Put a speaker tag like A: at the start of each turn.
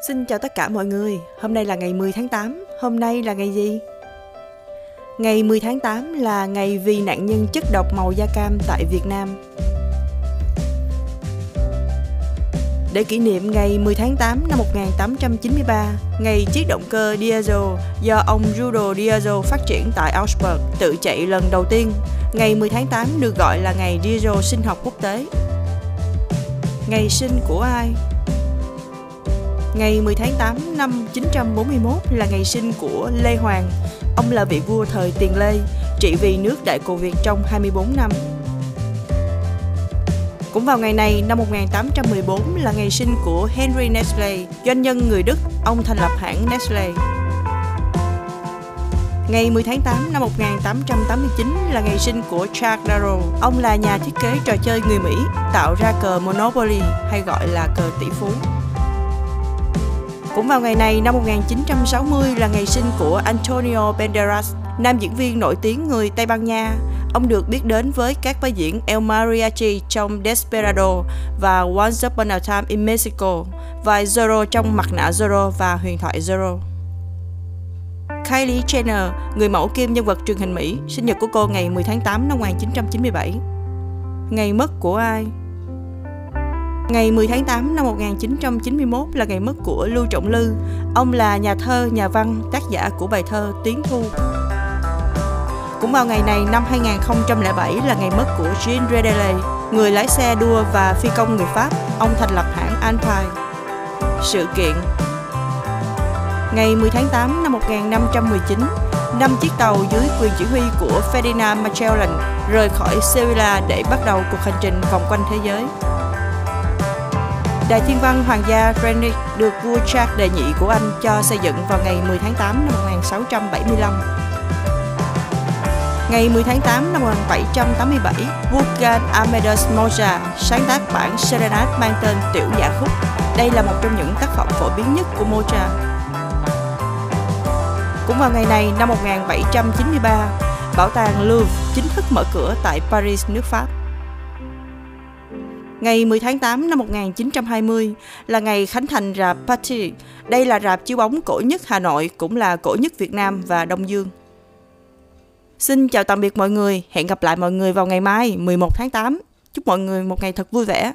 A: Xin chào tất cả mọi người, hôm nay là ngày 10 tháng 8, hôm nay là ngày gì? Ngày 10 tháng 8 là ngày vì nạn nhân chất độc màu da cam tại Việt Nam. Để kỷ niệm ngày 10 tháng 8 năm 1893, ngày chiếc động cơ diesel do ông Rudolf Diesel phát triển tại Augsburg tự chạy lần đầu tiên, ngày 10 tháng 8 được gọi là ngày diesel sinh học quốc tế. Ngày sinh của ai? Ngày 10 tháng 8 năm 941 là ngày sinh của Lê Hoàng. Ông là vị vua thời Tiền Lê, trị vì nước Đại Cồ Việt trong 24 năm. Cũng vào ngày này, năm 1814 là ngày sinh của Henry Nestle, doanh nhân người Đức, ông thành lập hãng Nestle. Ngày 10 tháng 8 năm 1889 là ngày sinh của Charles Darrow. Ông là nhà thiết kế trò chơi người Mỹ, tạo ra cờ Monopoly hay gọi là cờ tỷ phú. Cũng vào ngày này năm 1960 là ngày sinh của Antonio Banderas, nam diễn viên nổi tiếng người Tây Ban Nha. Ông được biết đến với các vai diễn El Mariachi trong Desperado và Once Upon a Time in Mexico, vai Zorro trong Mặt nạ Zorro và Huyền thoại Zorro. Kylie Jenner, người mẫu kim nhân vật truyền hình Mỹ, sinh nhật của cô ngày 10 tháng 8 năm 1997. Ngày mất của ai? Ngày 10 tháng 8 năm 1991 là ngày mất của Lưu Trọng Lư. Ông là nhà thơ, nhà văn, tác giả của bài thơ Tiến Thu. Cũng vào ngày này năm 2007 là ngày mất của Jean Redele, người lái xe đua và phi công người Pháp. Ông thành lập hãng Alpine. Sự kiện Ngày 10 tháng 8 năm 1519, năm chiếc tàu dưới quyền chỉ huy của Ferdinand Magellan rời khỏi Sevilla để bắt đầu cuộc hành trình vòng quanh thế giới. Đài Thiên văn Hoàng gia Greenwich được vua Charles đệ nhị của Anh cho xây dựng vào ngày 10 tháng 8 năm 1675. Ngày 10 tháng 8 năm 1787, Wolfgang Amadeus Mozart sáng tác bản Serenade mang tên Tiểu Dạ Khúc. Đây là một trong những tác phẩm phổ biến nhất của Mozart. Cũng vào ngày này năm 1793, Bảo tàng Louvre chính thức mở cửa tại Paris, nước Pháp. Ngày 10 tháng 8 năm 1920 là ngày khánh thành rạp Pathé. Đây là rạp chiếu bóng cổ nhất Hà Nội, cũng là cổ nhất Việt Nam và Đông Dương. Xin chào tạm biệt mọi người, hẹn gặp lại mọi người vào ngày mai 11 tháng 8. Chúc mọi người một ngày thật vui vẻ.